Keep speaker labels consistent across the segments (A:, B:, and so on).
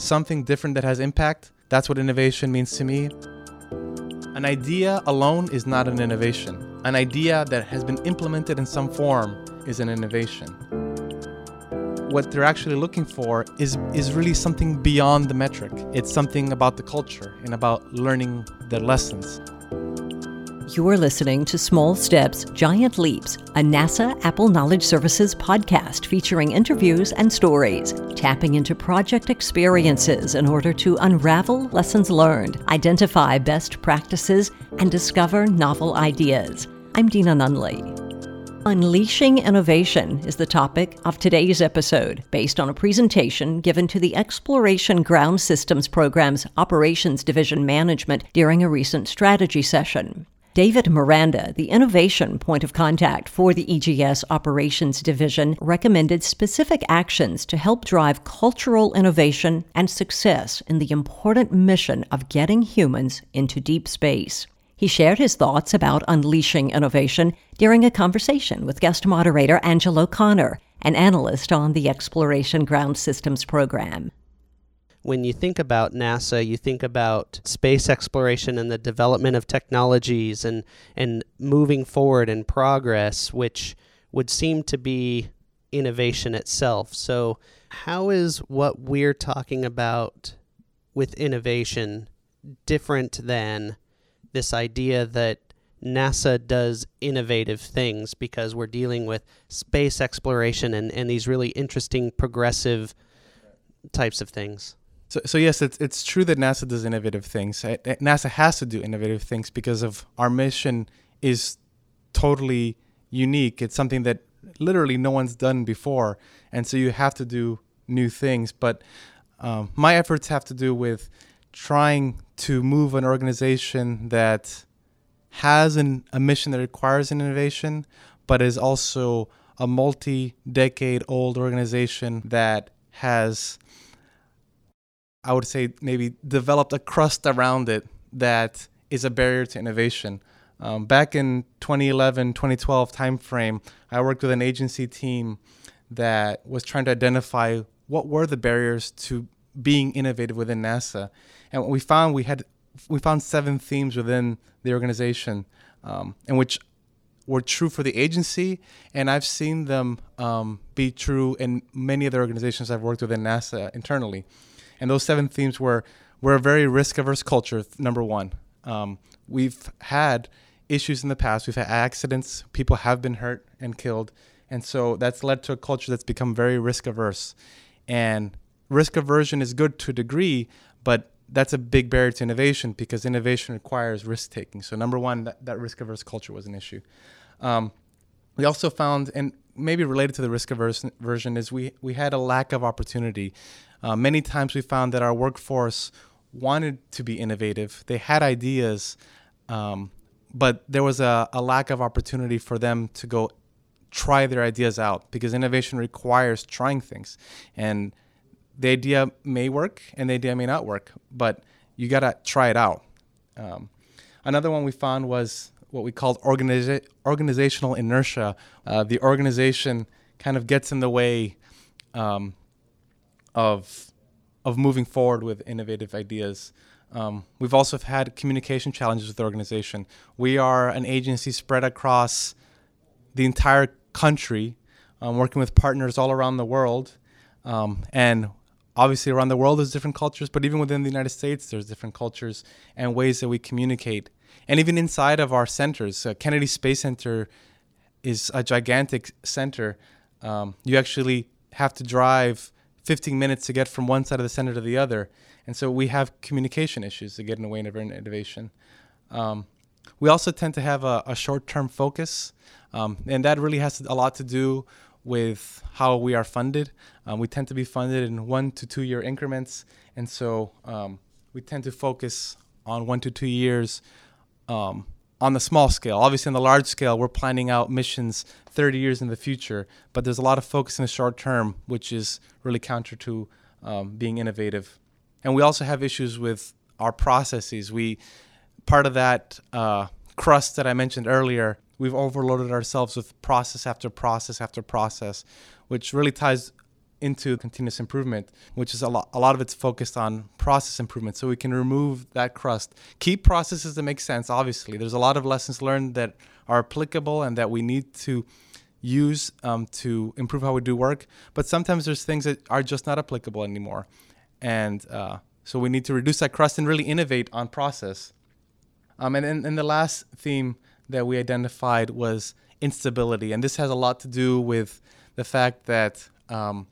A: something different that has impact. That's what innovation means to me. An idea alone is not an innovation. An idea that has been implemented in some form is an innovation. What they're actually looking for is, is really something beyond the metric. It's something about the culture and about learning the lessons.
B: You're listening to Small Steps, Giant Leaps, a NASA APPEL Knowledge Services podcast featuring interviews and stories, tapping into project experiences in order to unravel lessons learned, identify best practices, and discover novel ideas. I'm Deana Nunley. Unleashing Innovation is the topic of today's episode, based on a presentation given to the Exploration Ground Systems Program's Operations Division Management during a recent strategy session. David Miranda, the innovation point of contact for the EGS Operations Division, recommended specific actions to help drive cultural innovation and success in the important mission of getting humans into deep space. He shared his thoughts about unleashing innovation during a conversation with guest moderator Angela O'Connor, an analyst on the Exploration Ground Systems program
C: when you think about NASA, you think about space exploration and the development of technologies and and moving forward and progress, which would seem to be innovation itself. So, how is what we're talking about with innovation different than this idea that NASA does innovative things because we're dealing with space exploration and, and these really interesting progressive types of things?
A: So, so yes, it's it's true that NASA does innovative things. NASA has to do innovative things because of our mission is totally unique. It's something that literally no one's done before, and so you have to do new things. But um, my efforts have to do with trying to move an organization that has an, a mission that requires an innovation, but is also a multi-decade old organization that has I would say maybe developed a crust around it that is a barrier to innovation. Um, back in 2011, 2012 timeframe, I worked with an agency team that was trying to identify what were the barriers to being innovative within NASA. And what we found, we had we found seven themes within the organization, um, and which were true for the agency, and I've seen them um, be true in many of the organizations I've worked with in NASA internally. And those seven themes were we're a very risk averse culture. Number one, um, we've had issues in the past. We've had accidents. People have been hurt and killed, and so that's led to a culture that's become very risk averse. And risk aversion is good to a degree, but that's a big barrier to innovation because innovation requires risk taking. So number one, that, that risk averse culture was an issue. Um, we also found, and maybe related to the risk aversion, is we we had a lack of opportunity. Uh, many times we found that our workforce wanted to be innovative. They had ideas, um, but there was a, a lack of opportunity for them to go try their ideas out because innovation requires trying things. And the idea may work and the idea may not work, but you got to try it out. Um, another one we found was what we called organiza- organizational inertia. Uh, the organization kind of gets in the way um, of of moving forward with innovative ideas. Um, we've also had communication challenges with the organization. We are an agency spread across the entire country, um, working with partners all around the world. Um, and obviously, around the world, there's different cultures, but even within the United States, there's different cultures and ways that we communicate. And even inside of our centers, uh, Kennedy Space Center is a gigantic center. Um, you actually have to drive 15 minutes to get from one side of the center to the other. And so we have communication issues that get in the way of innovation. Um, we also tend to have a, a short term focus, um, and that really has a lot to do with how we are funded. Um, we tend to be funded in one to two year increments, and so um, we tend to focus on one to two years um, on the small scale. Obviously, on the large scale, we're planning out missions 30 years in the future, but there's a lot of focus in the short term, which is really counter to um, being innovative. And we also have issues with our processes. We part of that uh, crust that I mentioned earlier. We've overloaded ourselves with process after process after process, which really ties into continuous improvement, which is a lot, a lot of it's focused on process improvement. So we can remove that crust, keep processes that make sense. Obviously, there's a lot of lessons learned that are applicable and that we need to use um, to improve how we do work. But sometimes there's things that are just not applicable anymore, and uh, so we need to reduce that crust and really innovate on process. Um, and then and the last theme that we identified was instability, and this has a lot to do with the fact that um,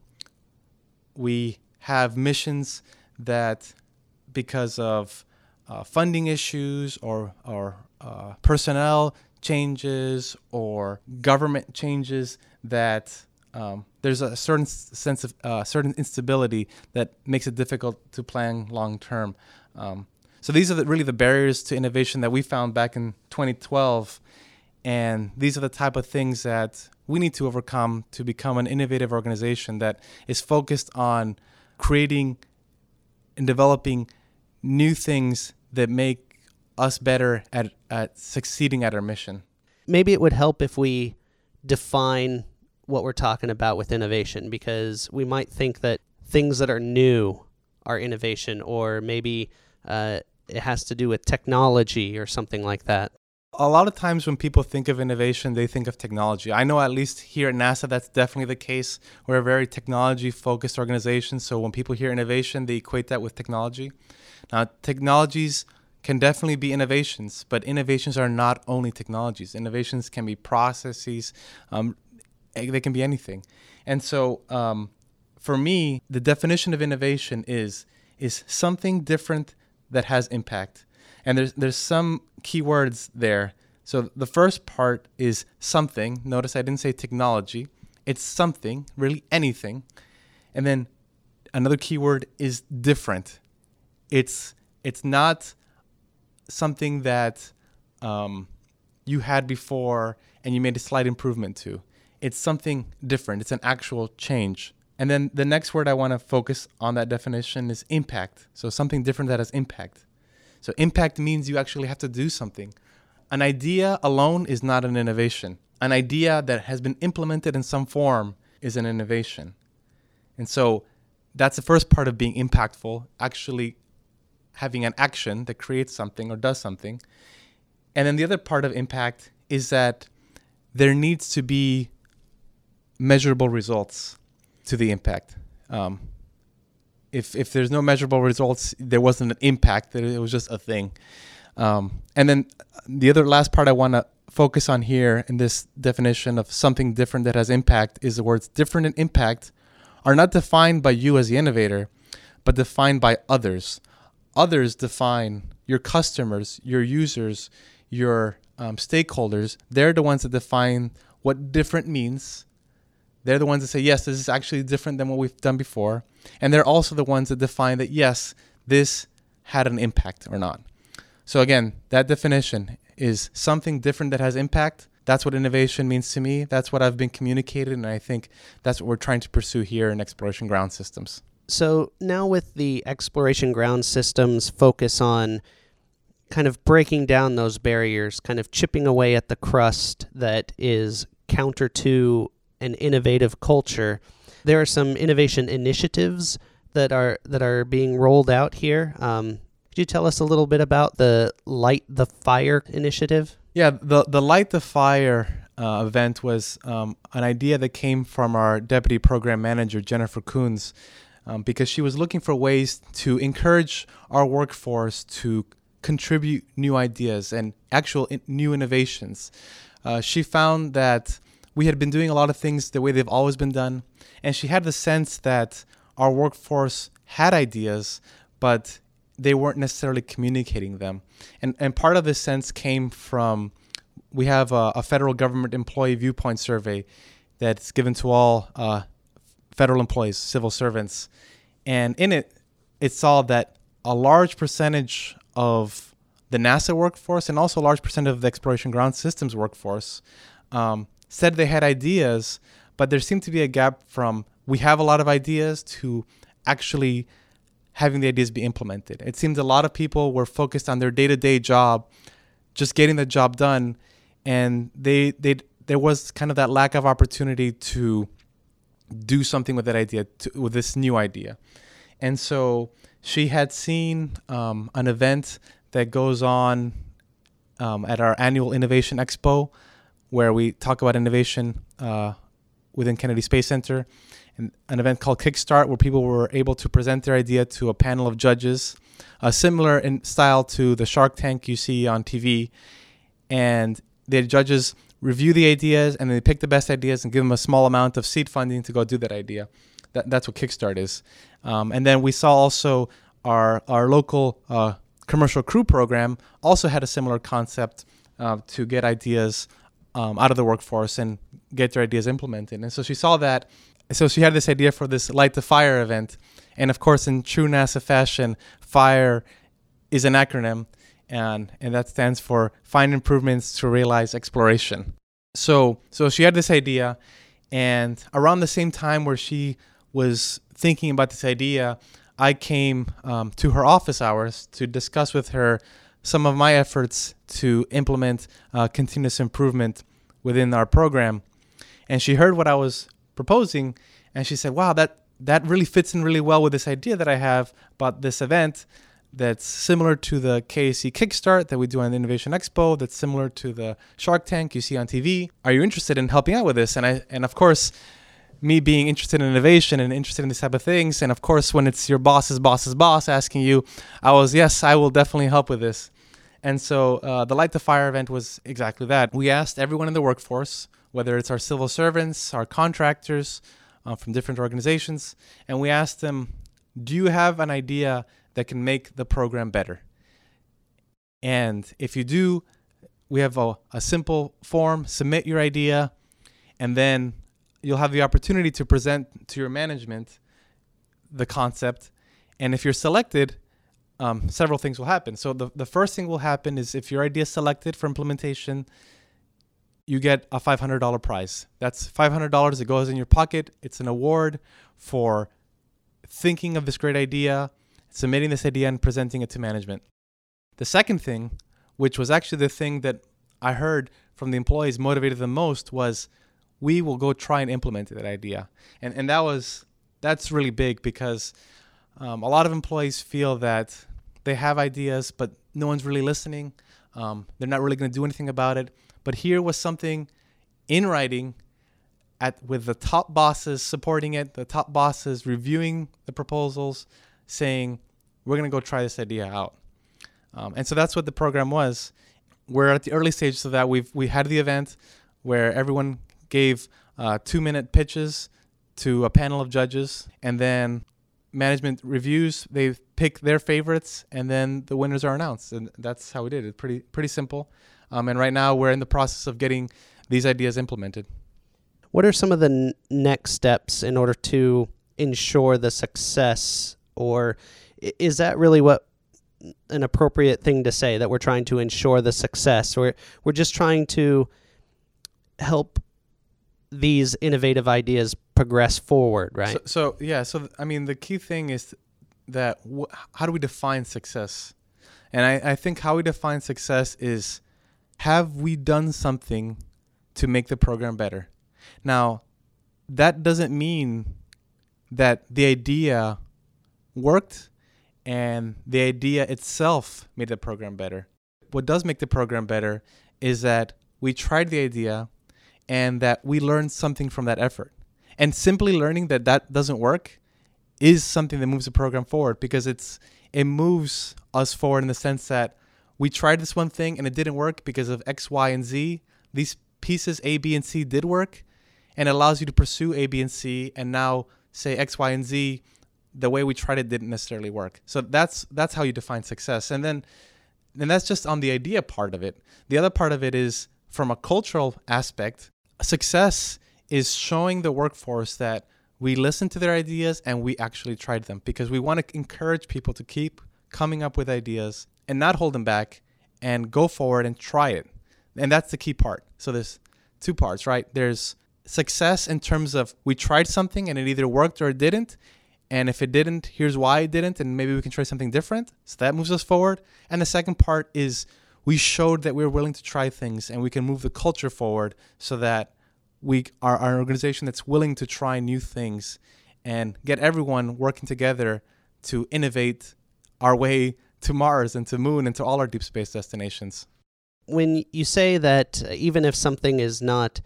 A: we have missions that, because of uh, funding issues or or uh, personnel changes or government changes, that um, there's a certain sense of uh, certain instability that makes it difficult to plan long term. Um, so these are the, really the barriers to innovation that we found back in 2012, and these are the type of things that we need to overcome to become an innovative organization that is focused on creating and developing new things that make us better at, at succeeding at our mission.
C: Maybe it would help if we define what we're talking about with innovation because we might think that things that are new are innovation or maybe uh, it has to do with technology or something like that
A: a lot of times when people think of innovation, they think of technology. I know at least here at NASA, that's definitely the case. We're a very technology focused organization. So when people hear innovation, they equate that with technology. Now, technologies can definitely be innovations, but innovations are not only technologies. Innovations can be processes, um, eh, they can be anything. And so um, for me, the definition of innovation is, is something different that has impact and there's there's some keywords there. So the first part is something. Notice I didn't say technology. It's something, really anything. And then another keyword is different. It's it's not something that um, you had before and you made a slight improvement to. It's something different. It's an actual change. And then the next word I want to focus on that definition is impact. So something different that has impact. So impact means you actually have to do something. An idea alone is not an innovation. An idea that has been implemented in some form is an innovation. And so that's the first part of being impactful, actually having an action that creates something or does something. And then the other part of impact is that there needs to be measurable results to the impact. Um, if if there's no measurable results, there wasn't an impact. That It was just a thing. Um, and then the other last part I want to focus on here in this definition of something different that has impact is the words different and impact are not defined by you as the innovator, but defined by others. Others define your customers, your users, your um, stakeholders. They're the ones that define what different means they're the ones that say, yes, this is actually different than what we've done before. And they're also the ones that define that, yes, this had an impact or not. So, again, that definition is something different that has impact. That's what innovation means to me. That's what I've been communicated. And I think that's what we're trying to pursue here in Exploration Ground Systems.
C: So, now with the Exploration Ground Systems focus on kind of breaking down those barriers, kind of chipping away at the crust that is counter to an innovative culture. There are some innovation initiatives that are that are being rolled out here. Um, could you tell us a little bit about the Light the Fire initiative?
A: Yeah, the the Light the Fire uh, event was um, an idea that came from our deputy program manager Jennifer Kunz, um, because she was looking for ways to encourage our workforce to contribute new ideas and actual in- new innovations. Uh, she found that we had been doing a lot of things the way they've always been done. And she had the sense that our workforce had ideas, but they weren't necessarily communicating them. And, and part of this sense came from we have a, a federal government employee viewpoint survey that's given to all uh, federal employees, civil servants. And in it, it saw that a large percentage of the NASA workforce and also a large percentage of the Exploration Ground Systems workforce um, said they had ideas, but there seemed to be a gap from we have a lot of ideas to actually having the ideas be implemented. It seemed a lot of people were focused on their day-to-day job, just getting the job done, and they they there was kind of that lack of opportunity to do something with that idea, to, with this new idea. And so she had seen um, an event that goes on um, at our annual Innovation Expo, where we talk about innovation uh, within Kennedy Space Center, and an event called Kickstart, where people were able to present their idea to a panel of judges, uh, similar in style to the Shark Tank you see on TV. And the judges review the ideas and they pick the best ideas and give them a small amount of seed funding to go do that idea. That, that's what Kickstart is. Um, and then we saw also our, our local uh, commercial crew program also had a similar concept uh, to get ideas um, out of the workforce and get their ideas implemented. And so she saw that. So she had this idea for this Light the Fire event. And of course, in true NASA fashion, FIRE is an acronym, and, and that stands for Find Improvements to Realize Exploration. So, so she had this idea, and around the same time where she was thinking about this idea, I came um, to her office hours to discuss with her some of my efforts to implement uh, continuous improvement within our program. And she heard what I was proposing, and she said, "Wow, that that really fits in really well with this idea that I have about this event." That's similar to the KSC Kickstart that we do on the Innovation Expo. That's similar to the Shark Tank you see on TV. Are you interested in helping out with this? And I, and of course, me being interested in innovation and interested in these type of things. And of course, when it's your boss's boss's boss asking you, I was, yes, I will definitely help with this. And so uh, the Light the Fire event was exactly that. We asked everyone in the workforce, whether it's our civil servants, our contractors uh, from different organizations, and we asked them, do you have an idea that can make the program better? And if you do, we have a, a simple form, submit your idea, and then you'll have the opportunity to present to your management the concept. And if you're selected, um, several things will happen. So the, the first thing will happen is if your idea is selected for implementation, you get a $500 prize. That's $500 that goes in your pocket. It's an award for thinking of this great idea, submitting this idea, and presenting it to management. The second thing, which was actually the thing that I heard from the employees motivated the most, was we will go try and implement that idea. And and that was that's really big because um, a lot of employees feel that they have ideas, but no one's really listening. Um, they're not really going to do anything about it. But here was something in writing at with the top bosses supporting it, the top bosses reviewing the proposals, saying we're going to go try this idea out. Um, and so that's what the program was. We're at the early stages of that. We've we had the event where everyone gave uh, two minute pitches to a panel of judges, and then management reviews. They pick their favorites, and then the winners are announced, and that's how we did it. Pretty pretty simple. Um, and right now we're in the process of getting these ideas implemented.
C: What are some of the n- next steps in order to ensure the success, or is that really what an appropriate thing to say that we're trying to ensure the success, or we're just trying to help these innovative ideas progress forward, right?
A: So, so yeah, so I mean, the key thing is that how do we define success? And I, I think how we define success is have we done something to make the program better? Now, that doesn't mean that the idea worked and the idea itself made the program better. What does make the program better is that we tried the idea, and that we learn something from that effort. And simply learning that that doesn't work is something that moves the program forward because it's it moves us forward in the sense that we tried this one thing and it didn't work because of X, Y, and Z. These pieces A, B, and C did work, and allows you to pursue A, B, and C, and now say X, Y, and Z. The way we tried it didn't necessarily work. So that's that's how you define success. And then, and that's just on the idea part of it. The other part of it is from a cultural aspect success is showing the workforce that we listened to their ideas and we actually tried them because we want to encourage people to keep coming up with ideas and not hold them back and go forward and try it. And that's the key part. So there's two parts, right? There's success in terms of we tried something and it either worked or it didn't. And if it didn't, here's why it didn't, and maybe we can try something different. So that moves us forward. And the second part is we showed that we we're willing to try things and we can move the culture forward so that we are, are an organization that's willing to try new things and get everyone working together to innovate our way to Mars and to Moon and to all our deep space destinations.
C: When you say that uh, even if something is not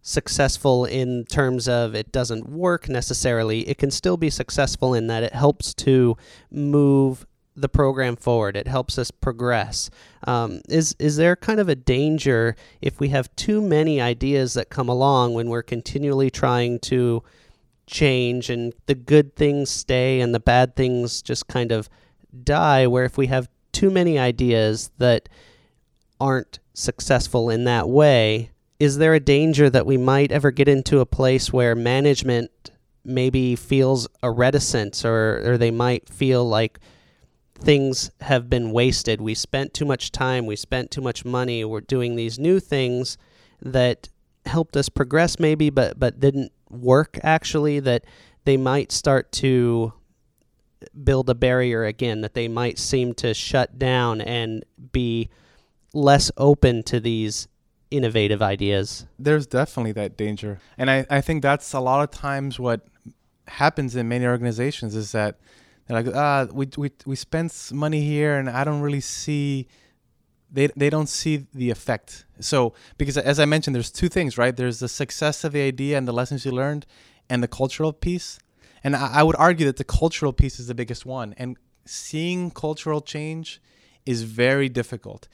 C: successful in terms of it doesn't work necessarily, it can still be successful in that it helps to move the program forward. It helps us progress. Um, is is there kind of a danger if we have too many ideas that come along when we're continually trying to change and the good things stay and the bad things just kind of die? Where if we have too many ideas that aren't successful in that way, is there a danger that we might ever get into a place where management maybe feels a reticence or, or they might feel like things have been wasted. We spent too much time, we spent too much money, we're doing these new things that helped us progress maybe but but didn't work actually that they might start to build a barrier again that they might seem to shut down and be less open to these innovative ideas.
A: There's definitely that danger. And I, I think that's a lot of times what happens in many organizations is that they're like, ah, we we we spent money here, and I don't really see. They they don't see the effect. So because as I mentioned, there's two things, right? There's the success of the idea and the lessons you learned, and the cultural piece. And I, I would argue that the cultural piece is the biggest one. And seeing cultural change is very difficult,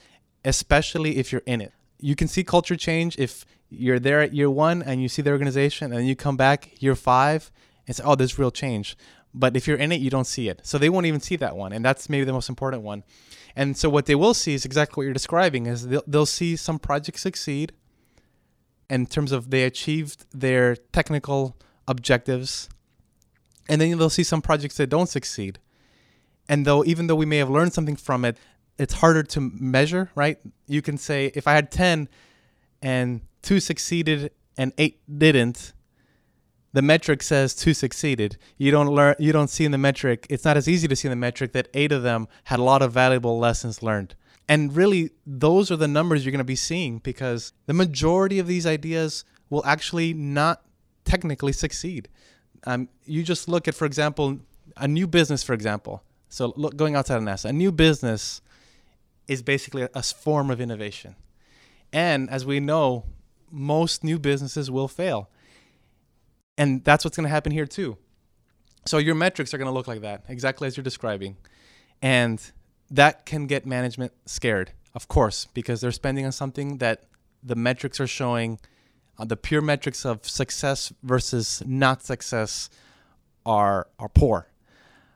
A: especially if you're in it. You can see culture change if you're there at year one and you see the organization, and you come back year five and say, "Oh, there's real change." But if you're in it, you don't see it. So they won't even see that one. And that's maybe the most important one. And so what they will see is exactly what you're describing is they'll, they'll see some projects succeed in terms of they achieved their technical objectives. And then they'll see some projects that don't succeed. And though even though we may have learned something from it, it's harder to measure, right? You can say if I had 10 and 2 succeeded and 8 didn't, the metric says two succeeded. You don't learn you don't see in the metric. It's not as easy to see in the metric that 8 of them had a lot of valuable lessons learned. And really those are the numbers you're going to be seeing because the majority of these ideas will actually not technically succeed. Um, you just look at for example a new business for example. So look, going outside of NASA, a new business is basically a form of innovation. And as we know, most new businesses will fail and that's what's going to happen here too. So your metrics are going to look like that, exactly as you're describing. And that can get management scared, of course, because they're spending on something that the metrics are showing uh, the pure metrics of success versus not success are are poor.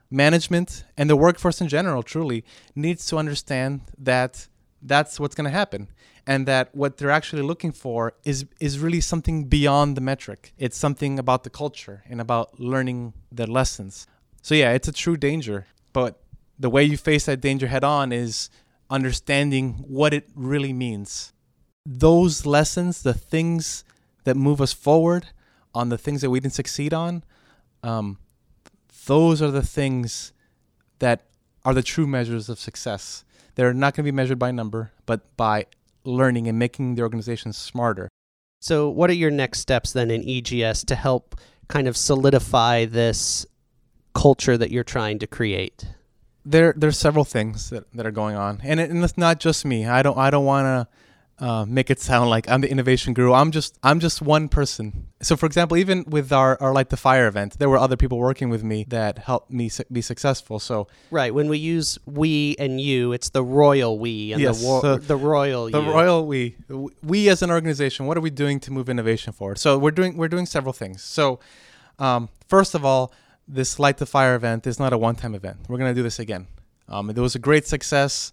A: Management and the workforce in general truly needs to understand that that's what's going to happen and that what they're actually looking for is is really something beyond the metric. It's something about the culture and about learning the lessons. So yeah, it's a true danger, but the way you face that danger head on is understanding what it really means. Those lessons, the things that move us forward on the things that we didn't succeed on, um, those are the things that are the true measures of success. They're not going to be measured by number, but by learning and making the organization smarter.
C: So, what are your next steps then in EGS to help kind of solidify this culture that you're trying to create?
A: There, there's several things that, that are going on, and, it, and it's not just me. I don't, I don't want to uh, make it sound like I'm the innovation guru. I'm just I'm just one person. So for example, even with our, our light the fire event, there were other people working with me that helped me su- be successful. So
C: right when we use we and you, it's the royal we and
A: yes,
C: the, wo-
A: so
C: the royal you
A: the
C: you.
A: royal we we as an organization. What are we doing to move innovation forward? So we're doing we're doing several things. So um, first of all, this light the fire event is not a one time event. We're gonna do this again. Um, it was a great success.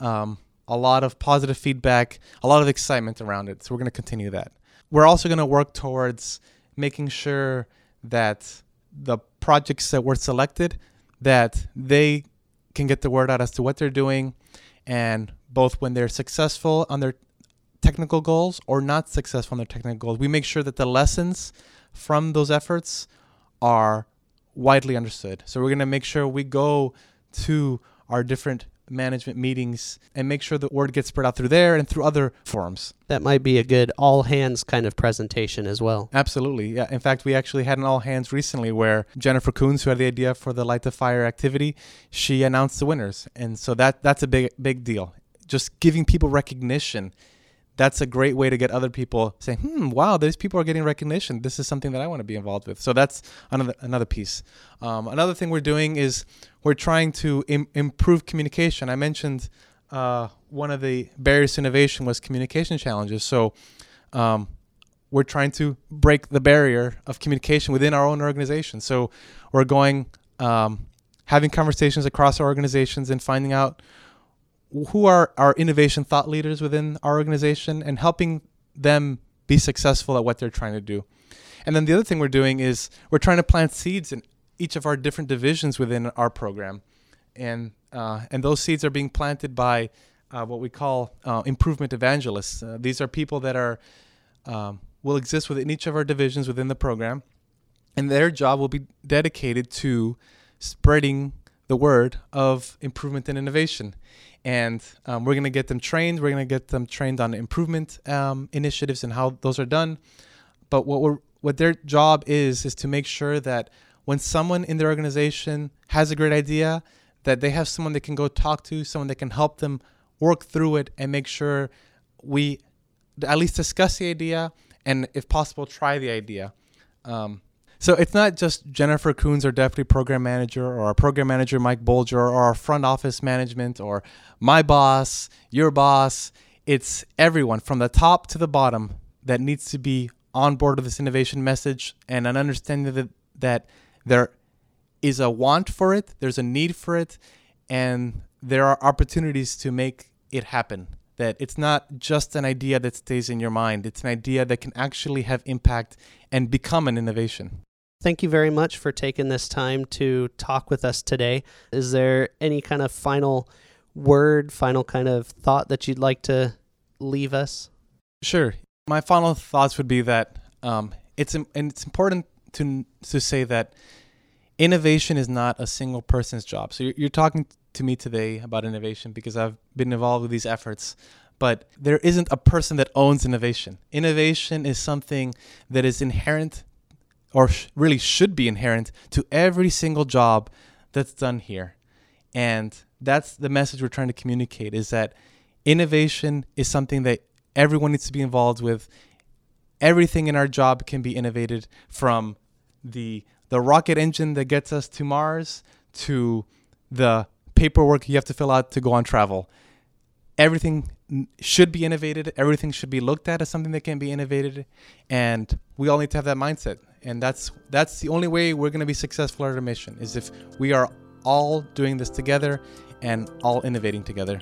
A: Um, a lot of positive feedback, a lot of excitement around it. So we're going to continue that. We're also going to work towards making sure that the projects that were selected that they can get the word out as to what they're doing and both when they're successful on their technical goals or not successful on their technical goals we make sure that the lessons from those efforts are widely understood so we're going to make sure we go to our different management meetings and make sure the word gets spread out through there and through other forums.
C: That might be a good all hands kind of presentation as well.
A: Absolutely. Yeah. In fact, we actually had an all hands recently where Jennifer Kunz, who had the idea for the Light the Fire activity, she announced the winners. And so that that's a big big deal. Just giving people recognition that's a great way to get other people saying, "Hmm, wow, these people are getting recognition. This is something that I want to be involved with." So that's another another piece. Um, another thing we're doing is we're trying to Im- improve communication. I mentioned uh, one of the barriers to innovation was communication challenges. So um, we're trying to break the barrier of communication within our own organization. So we're going um, having conversations across our organizations and finding out who are our innovation thought leaders within our organization and helping them be successful at what they're trying to do. And then the other thing we're doing is we're trying to plant seeds in each of our different divisions within our program, and uh, and those seeds are being planted by uh, what we call uh, improvement evangelists. Uh, these are people that are um, will exist within each of our divisions within the program, and their job will be dedicated to spreading the word of improvement and innovation and um, we're going to get them trained. We're going to get them trained on improvement um, initiatives and how those are done. But what we're what their job is is to make sure that when someone in their organization has a great idea, that they have someone they can go talk to, someone that can help them work through it and make sure we at least discuss the idea and, if possible, try the idea. Um, so it's not just Jennifer Kunz, our deputy program manager, or our program manager, Mike Bolger, or our front office management, or my boss, your boss. It's everyone from the top to the bottom that needs to be on board with this innovation message and an understanding that, that there is a want for it, there's a need for it, and there are opportunities to make it happen. That it's not just an idea that stays in your mind, it's an idea that can actually have impact and become an innovation.
C: Thank you very much for taking this time to talk with us today. Is there any kind of final word, final kind of thought that you'd like to leave us?
A: Sure. My final thoughts would be that um, it's and it's important to to say that innovation is not a single person's job. So you're, you're talking to me today about innovation because I've been involved with these efforts but there isn't a person that owns innovation. Innovation is something that is inherent or sh- really should be inherent to every single job that's done here. And that's the message we're trying to communicate is that innovation is something that everyone needs to be involved with. Everything in our job can be innovated from the the rocket engine that gets us to Mars to the paperwork you have to fill out to go on travel. Everything should be innovated. Everything should be looked at as something that can be innovated, and we all need to have that mindset and that's that's the only way we're going to be successful at our mission is if we are all doing this together and all innovating together.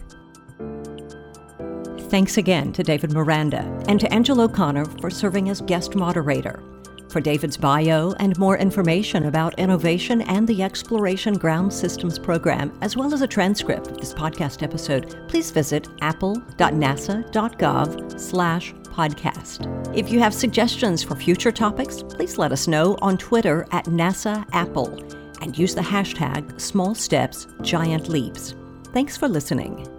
B: Thanks again to David Miranda and to Angela O'Connor for serving as guest moderator. For David's bio and more information about innovation and the Exploration Ground Systems program, as well as a transcript of this podcast episode, please visit appel.nasa.gov slash podcast. If you have suggestions for future topics, please let us know on Twitter at NASA APPEL and use the hashtag Small Steps, Giant Leaps. Thanks for listening.